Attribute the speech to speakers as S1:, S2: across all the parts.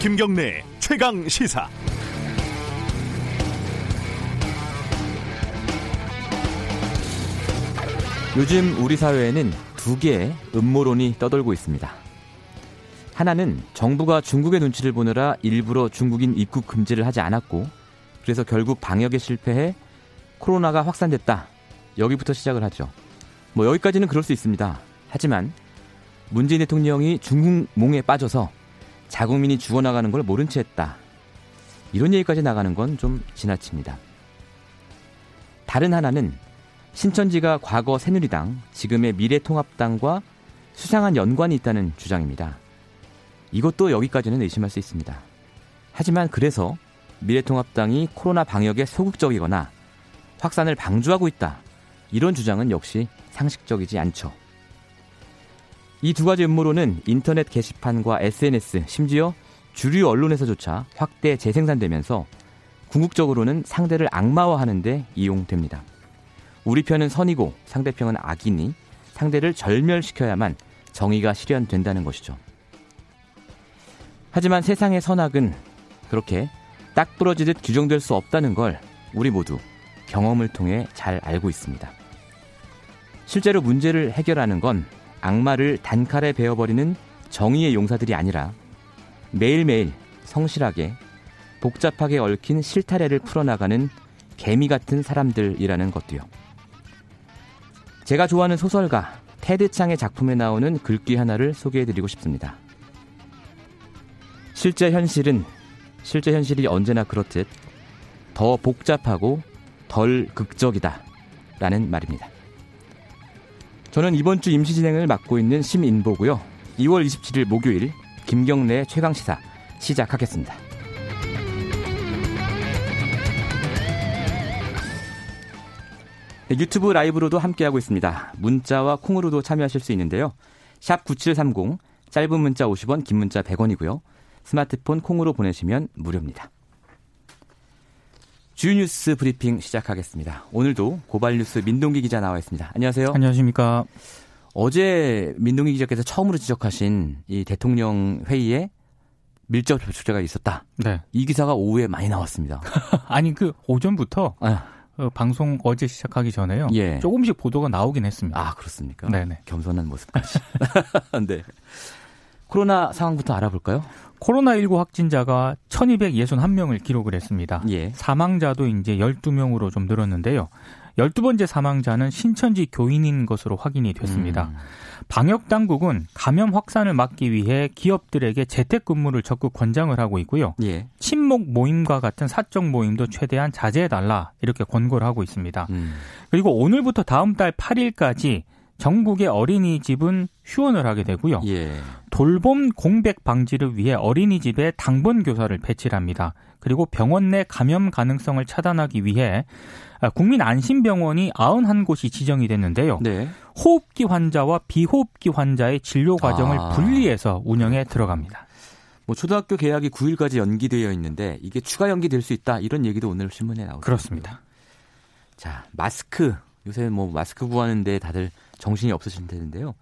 S1: 김경래 최강 시사.
S2: 요즘 우리 사회에는 두 개의 음모론이 떠돌고 있습니다. 하나는 정부가 중국의 눈치를 보느라 일부러 중국인 입국 금지를 하지 않았고 그래서 결국 방역에 실패해 코로나가 확산됐다. 여기부터 시작을 하죠. 뭐 여기까지는 그럴 수 있습니다. 하지만 문재인 대통령이 중국 몽에 빠져서 자국민이 죽어나가는 걸 모른 채 했다. 이런 얘기까지 나가는 건 좀 지나칩니다. 다른 하나는 신천지가 과거 새누리당, 지금의 미래통합당과 수상한 연관이 있다는 주장입니다. 이것도 여기까지는 의심할 수 있습니다. 하지만 그래서 미래통합당이 코로나 방역에 소극적이거나 확산을 방조하고 있다. 이런 주장은 역시 상식적이지 않죠. 이 두 가지 음모론은 인터넷 게시판과 SNS, 심지어 주류 언론에서조차 확대 재생산되면서 궁극적으로는 상대를 악마화하는데 이용됩니다. 우리 편은 선이고 상대편은 악이니 상대를 절멸시켜야만 정의가 실현된다는 것이죠. 하지만 세상의 선악은 그렇게 딱 부러지듯 규정될 수 없다는 걸 우리 모두 경험을 통해 잘 알고 있습니다. 실제로 문제를 해결하는 건 악마를 단칼에 베어버리는 정의의 용사들이 아니라 매일매일 성실하게 복잡하게 얽힌 실타래를 풀어나가는 개미 같은 사람들이라는 것도요. 제가 좋아하는 소설가 테드 창의 작품에 나오는 글귀 하나를 소개해드리고 싶습니다. 실제 현실은 실제 현실이 언제나 그렇듯 더 복잡하고 덜 극적이다. 라는 말입니다. 저는 이번 주 임시 진행을 맡고 있는 심인보고요. 2월 27일 목요일 김경래 최강 시사 시작하겠습니다. 네, 유튜브 라이브로도 함께하고 있습니다. 문자와 콩으로도 참여하실 수 있는데요. 샵 9730, 짧은 문자 50원, 긴 문자 100원이고요. 스마트폰 콩으로 보내시면 무료입니다. 주뉴스 브리핑 시작하겠습니다. 오늘도 고발뉴스 민동기 기자 나와 있습니다. 안녕하세요.
S3: 안녕하십니까.
S2: 어제 민동기 기자께서 처음으로 지적하신 이 대통령 회의에 밀접 접촉자가 있었다. 네. 이 기사가 오후에 많이 나왔습니다.
S3: 아니 그 오전부터 아. 어, 방송 어제 시작하기 전에요. 예. 조금씩 보도가 나오긴 했습니다.
S2: 아 그렇습니까? 네네. 겸손한 모습까지. 네. 코로나 상황부터 알아볼까요?
S3: 코로나19 확진자가 1261명을 기록을 했습니다. 예. 사망자도 이제 12명으로 좀 늘었는데요. 12번째 사망자는 신천지 교인인 것으로 확인이 됐습니다. 음. 방역 당국은 감염 확산을 막기 위해 기업들에게 재택 근무를 적극 권장을 하고 있고요. 예. 친목 모임과 같은 사적 모임도 최대한 자제해 달라 이렇게 권고를 하고 있습니다. 음. 그리고 오늘부터 다음 달 8일까지 전국의 어린이집은 휴원을 하게 되고요. 예. 돌봄 공백 방지를 위해 어린이집에 당번 교사를 배치를 합니다. 그리고 병원 내 감염 가능성을 차단하기 위해 국민안심병원이 91곳이 지정이 됐는데요. 네. 호흡기 환자와 비호흡기 환자의 진료 과정을 아. 분리해서 운영에 들어갑니다.
S2: 뭐 초등학교 개학이 9일까지 연기되어 있는데 이게 추가 연기될 수 있다 이런 얘기도 오늘 신문에 나오고
S3: 그렇습니다.
S2: 자 마스크 요새 뭐 마스크 구하는데 다들 정신이 없으실 텐데요.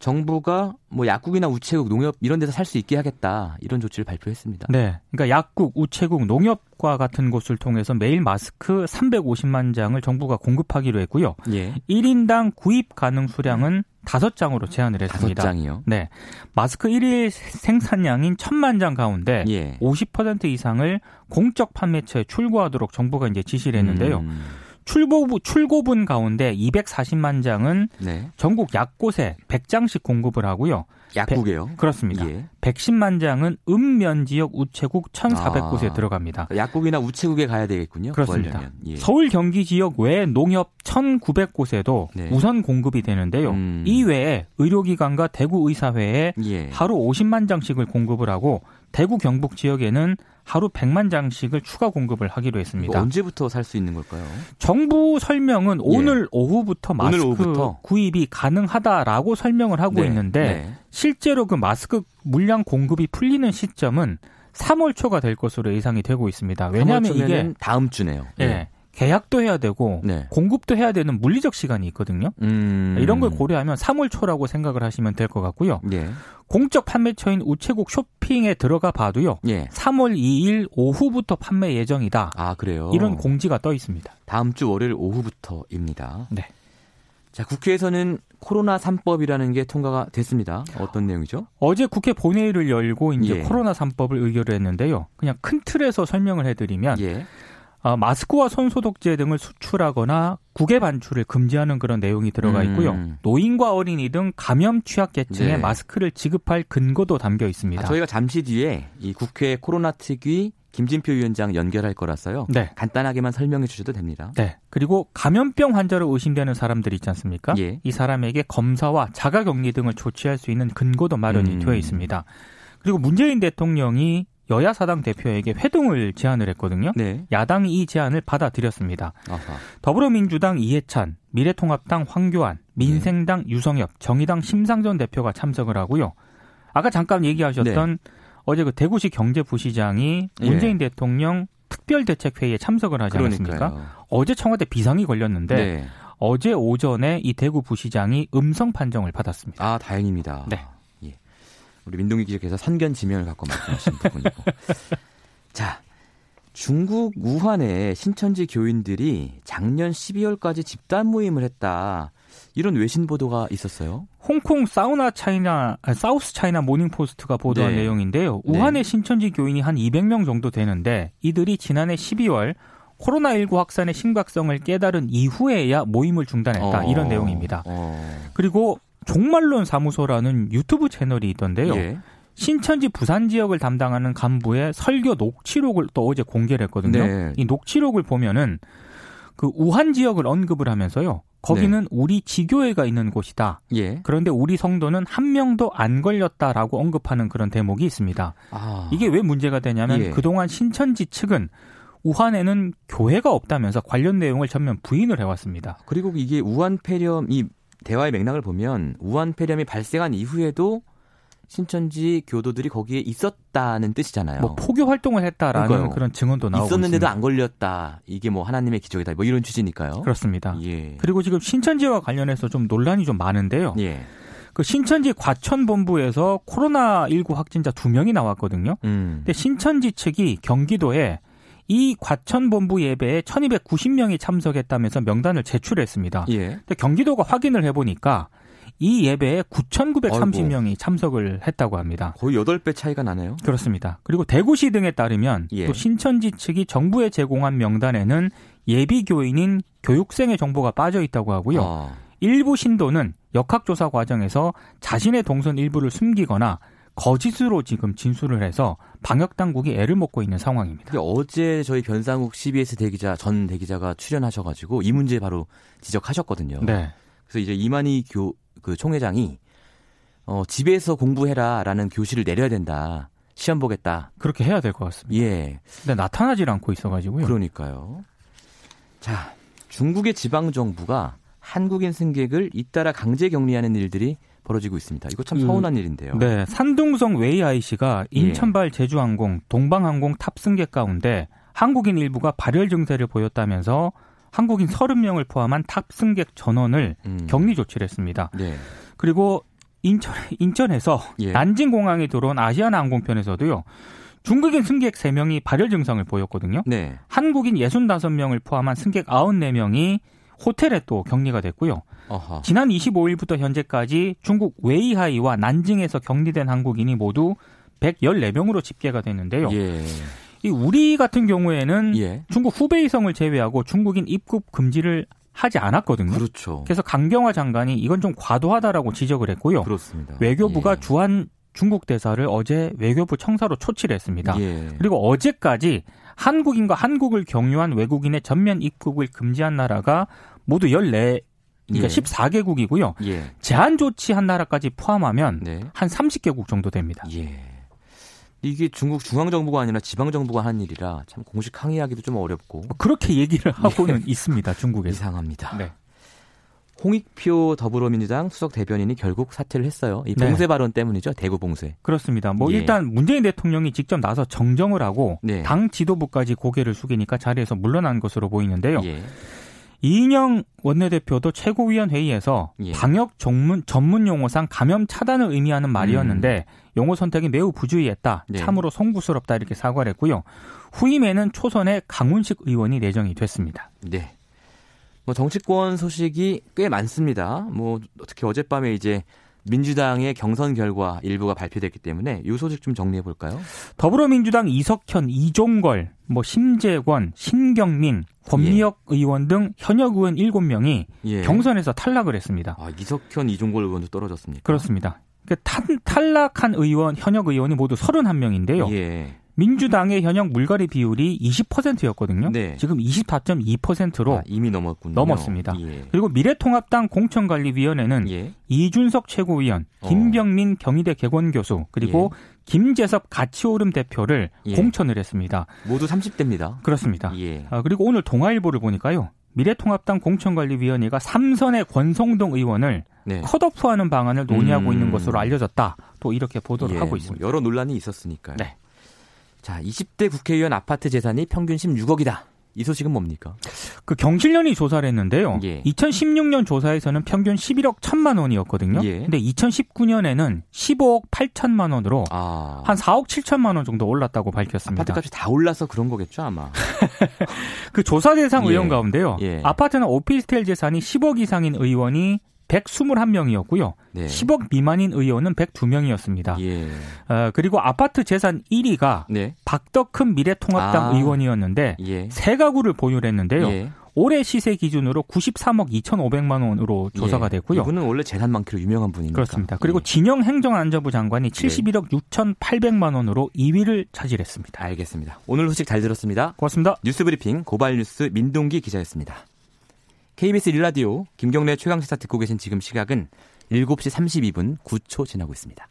S2: 정부가 뭐 약국이나 우체국, 농협 이런 데서 살 수 있게 하겠다 이런 조치를 발표했습니다.
S3: 네, 그러니까 약국, 우체국, 농협과 같은 곳을 통해서 매일 마스크 350만 장을 정부가 공급하기로 했고요. 예. 1인당 구입 가능 수량은 5장으로 제한을 했습니다.
S2: 5장이요?
S3: 네. 마스크 1일 생산량인 1000만 장 가운데 예. 50% 이상을 공적 판매처에 출고하도록 정부가 이제 지시를 했는데요. 음. 출고, 출고분 가운데 240만 장은 네. 전국 약곳에 100장씩 공급을 하고요.
S2: 약국에요?
S3: 그렇습니다. 예. 110만 장은 읍면 지역 우체국 1,400곳에 아, 들어갑니다.
S2: 약국이나 우체국에 가야 되겠군요.
S3: 그렇습니다. 예. 서울 경기 지역 외 농협 1,900곳에도 네. 우선 공급이 되는데요. 음. 이외에 의료기관과 대구 의사회에 예. 하루 50만 장씩을 공급을 하고 대구 경북 지역에는 하루 100만 장씩을 추가 공급을 하기로 했습니다.
S2: 언제부터 살 수 있는 걸까요?
S3: 정부 설명은 예. 오늘 오후부터 마스크 오늘 오후부터? 구입이 가능하다라고 설명을 하고 네. 있는데 네. 실제로 그 마스크 물량 공급이 풀리는 시점은 3월 초가 될 것으로 예상이 되고 있습니다.
S2: 왜냐하면 이게 다음 주네요.
S3: 예. 네. 계약도 해야 되고 네. 공급도 해야 되는 물리적 시간이 있거든요. 음. 이런 걸 고려하면 3월 초라고 생각을 하시면 될 것 같고요. 예. 공적 판매처인 우체국 쇼핑에 들어가 봐도요. 예. 3월 2일 오후부터 판매 예정이다.
S2: 아 그래요?
S3: 이런 공지가 떠 있습니다.
S2: 다음 주 월요일 오후부터입니다. 네. 자 국회에서는 코로나 3법이라는 게 통과가 됐습니다. 어떤 내용이죠?
S3: 어제 국회 본회의를 열고 이제 예. 코로나 3법을 의결을 했는데요. 그냥 큰 틀에서 설명을 해드리면. 예. 어, 마스크와 손 소독제 등을 수출하거나 국외 반출을 금지하는 그런 내용이 들어가 있고요. 음. 노인과 어린이 등 감염 취약 계층에 네. 마스크를 지급할 근거도 담겨 있습니다. 아,
S2: 저희가 잠시 뒤에 이 국회 코로나 특위 김진표 위원장 연결할 거라서요. 네. 간단하게만 설명해 주셔도 됩니다.
S3: 네. 그리고 감염병 환자로 의심되는 사람들 있지 않습니까? 예. 이 사람에게 검사와 자가격리 등을 조치할 수 있는 근거도 마련이 음. 되어 있습니다. 그리고 문재인 대통령이 여야 사당 대표에게 회동을 제안을 했거든요. 네. 야당이 이 제안을 받아들였습니다. 아하. 더불어민주당 이해찬, 미래통합당 황교안, 민생당 네. 유성엽, 정의당 심상전 대표가 참석을 하고요. 아까 잠깐 얘기하셨던 네. 어제 그 대구시 경제부시장이 예. 문재인 네. 대통령 특별대책회의에 참석을 하지 않았습니까? 그러니까요. 어제 청와대 비상이 걸렸는데 네. 어제 오전에 이 대구 부시장이 음성 판정을 받았습니다.
S2: 아 다행입니다. 네. 우리 민동기 기자께서 선견 지명을 갖고 말씀하신 부분이고. 자, 중국 우한에 신천지 교인들이 작년 12월까지 집단 모임을 했다. 이런 외신 보도가 있었어요.
S3: 홍콩 사우나 차이나 아, 사우스 차이나 모닝 포스트가 보도한 네. 내용인데요. 우한의 네. 신천지 교인이 한 200명 정도 되는데 이들이 지난해 12월 코로나19 확산의 심각성을 깨달은 이후에야 모임을 중단했다. 어, 이런 내용입니다. 어. 그리고 종말론 사무소라는 유튜브 채널이 있던데요. 예. 신천지 부산 지역을 담당하는 간부의 설교 녹취록을 또 어제 공개를 했거든요. 네. 이 녹취록을 보면은 그 우한 지역을 언급을 하면서요. 거기는 네. 우리 지교회가 있는 곳이다. 예. 그런데 우리 성도는 한 명도 안 걸렸다라고 언급하는 그런 대목이 있습니다. 아. 이게 왜 문제가 되냐면 예. 그동안 신천지 측은 우한에는 교회가 없다면서 관련 내용을 전면 부인을 해왔습니다.
S2: 그리고 이게 우한 폐렴 이 대화의 맥락을 보면 우한 폐렴이 발생한 이후에도 신천지 교도들이 거기에 있었다는 뜻이잖아요.
S3: 뭐 포교 활동을 했다라는 그러니까요. 그런 증언도 나오고
S2: 있었는데도
S3: 있습니다.
S2: 안 걸렸다. 이게 뭐 하나님의 기적이다. 뭐 이런 취지니까요.
S3: 그렇습니다. 예. 그리고 지금 신천지와 관련해서 좀 논란이 좀 많은데요. 예. 그 신천지 과천본부에서 코로나19 확진자 두 명이 나왔거든요. 음. 근데 신천지 측이 경기도에 이 과천본부 예배에 1290명이 참석했다면서 명단을 제출했습니다. 예. 근데 경기도가 확인을 해보니까 이 예배에 9,930명이 아이고. 참석을 했다고 합니다.
S2: 거의 8배 차이가 나네요.
S3: 그렇습니다. 그리고 대구시 등에 따르면 예. 또 신천지 측이 정부에 제공한 명단에는 예비 교인인 교육생의 정보가 빠져 있다고 하고요. 아. 일부 신도는 역학조사 과정에서 자신의 동선 일부를 숨기거나 거짓으로 지금 진술을 해서 방역 당국이 애를 먹고 있는 상황입니다.
S2: 어제 저희 변상욱 CBS 대기자 전 대기자가 출연하셔가지고 이 문제 바로 지적하셨거든요. 네. 그래서 이제 이만희 교 그 총회장이 어, 집에서 공부해라라는 교실을 내려야 된다. 시험 보겠다.
S3: 그렇게 해야 될 것 같습니다. 예. 근데 나타나질 않고 있어가지고요.
S2: 그러니까요. 자, 중국의 지방 정부가 한국인 승객을 잇따라 강제 격리하는 일들이 벌어지고 있습니다. 이거 참 음, 서운한 음, 일인데요.
S3: 네, 산둥성 웨이아이 씨가 예. 인천발 제주항공, 동방항공 탑승객 가운데 한국인 일부가 발열 증세를 보였다면서 한국인 30명을 포함한 탑승객 전원을 음. 격리 조치를 했습니다. 네. 그리고 인천, 인천에서 예. 난징 공항에 들어온 아시아나 항공편에서도요. 중국인 승객 3명이 발열 증상을 보였거든요. 네. 한국인 65명을 포함한 승객 94명이 호텔에 또 격리가 됐고요. 어허. 지난 25일부터 현재까지 중국 웨이하이와 난징에서 격리된 한국인이 모두 114명으로 집계가 됐는데요. 예. 이 우리 같은 경우에는 예. 중국 후베이성을 제외하고 중국인 입국 금지를 하지 않았거든요.
S2: 그렇죠.
S3: 그래서 강경화 장관이 이건 좀 과도하다라고 지적을 했고요.
S2: 그렇습니다.
S3: 외교부가 예. 주한 중국 대사를 어제 외교부 청사로 초치를 했습니다. 예. 그리고 어제까지 한국인과 한국을 경유한 외국인의 전면 입국을 금지한 나라가 모두 14 그러니까 예. 14개국이고요. 예. 제한 조치한 나라까지 포함하면 네. 한 30개국 정도 됩니다. 예.
S2: 이게 중국 중앙 정부가 아니라 지방 정부가 한 일이라 참 공식 항의하기도 좀 어렵고
S3: 뭐 그렇게 얘기를 하고는 예. 있습니다. 중국에서
S2: 이상합니다. 네. 홍익표 더불어민주당 수석 대변인이 결국 사퇴를 했어요. 이 네. 봉쇄 네. 발언 때문이죠. 대구 봉쇄.
S3: 그렇습니다. 뭐 예. 일단 문재인 대통령이 직접 나서 정정을 하고 네. 당 지도부까지 고개를 숙이니까 자리에서 물러난 것으로 보이는데요. 예. 이인영 원내대표도 최고위원 회의에서 예. 방역 전문, 전문 용어상 감염 차단을 의미하는 말이었는데 음. 용어 선택이 매우 부주의했다. 네. 참으로 송구스럽다 이렇게 사과를 했고요. 후임에는 초선의 강훈식 의원이 내정이 됐습니다.
S2: 네. 뭐 정치권 소식이 꽤 많습니다. 뭐 특히 어젯밤에 이제 민주당의 경선 결과 일부가 발표됐기 때문에 이 소식 좀 정리해 볼까요?
S3: 더불어민주당 이석현, 이종걸, 뭐 심재권, 신경민, 권미혁 예. 의원 등 현역 의원 7명이 예. 경선에서 탈락을 했습니다.
S2: 아, 이석현, 이종걸 의원도 떨어졌습니까?
S3: 그렇습니다. 그 탈락한 의원, 현역 의원이 모두 31명인데요. 예. 민주당의 현역 물갈이 비율이 20%였거든요. 네. 지금 24.2%로 아,
S2: 이미 넘었군요.
S3: 넘었습니다. 예. 그리고 미래통합당 공천관리위원회는 예. 이준석 최고위원, 어. 김병민 어. 경희대 개건교수 그리고 예. 김재섭 가치오름 대표를 예. 공천을 했습니다.
S2: 모두 30대입니다.
S3: 그렇습니다. 예. 아, 그리고 오늘 동아일보를 보니까요. 미래통합당 공천관리위원회가 삼선의 권성동 의원을 네. 컷오프하는 방안을 논의하고 음. 있는 것으로 알려졌다. 또 이렇게 보도를 예, 하고 뭐 있습니다.
S2: 뭐 여러 논란이 있었으니까요. 네. 자, 20대 국회의원 아파트 재산이 평균 16억이다. 이 소식은 뭡니까?
S3: 그 경실련이 조사를 했는데요. 예. 2016년 조사에서는 평균 11억 1천만 원이었거든요. 예. 근데 2019년에는 15억 8천만 원으로 아. 한 4억 7천만 원 정도 올랐다고 밝혔습니다.
S2: 아파트값이 다 올라서 그런 거겠죠, 아마.
S3: 그 조사 대상 예. 의원 가운데요. 예. 아파트나 오피스텔 재산이 10억 이상인 의원이 121명이었고요. 네. 10억 미만인 의원은 102명이었습니다. 예. 어, 그리고 아파트 재산 1위가 네. 박덕흠 미래통합당 아. 의원이었는데 예. 세 가구를 보유했는데요. 예. 올해 시세 기준으로 93억 2,500만 원으로 조사가 예. 됐고요.
S2: 이분은 원래 재산 많기로 유명한 분이니까.
S3: 그렇습니다. 그리고 예. 진영 행정안전부 장관이 71억 6,800만 원으로 2위를 차지했습니다.
S2: 알겠습니다. 오늘 소식 잘 들었습니다.
S3: 고맙습니다.
S2: 뉴스브리핑 고발뉴스 민동기 기자였습니다. KBS 일라디오 김경래 최강시사 듣고 계신 지금 시각은 7시 32분 9초 지나고 있습니다.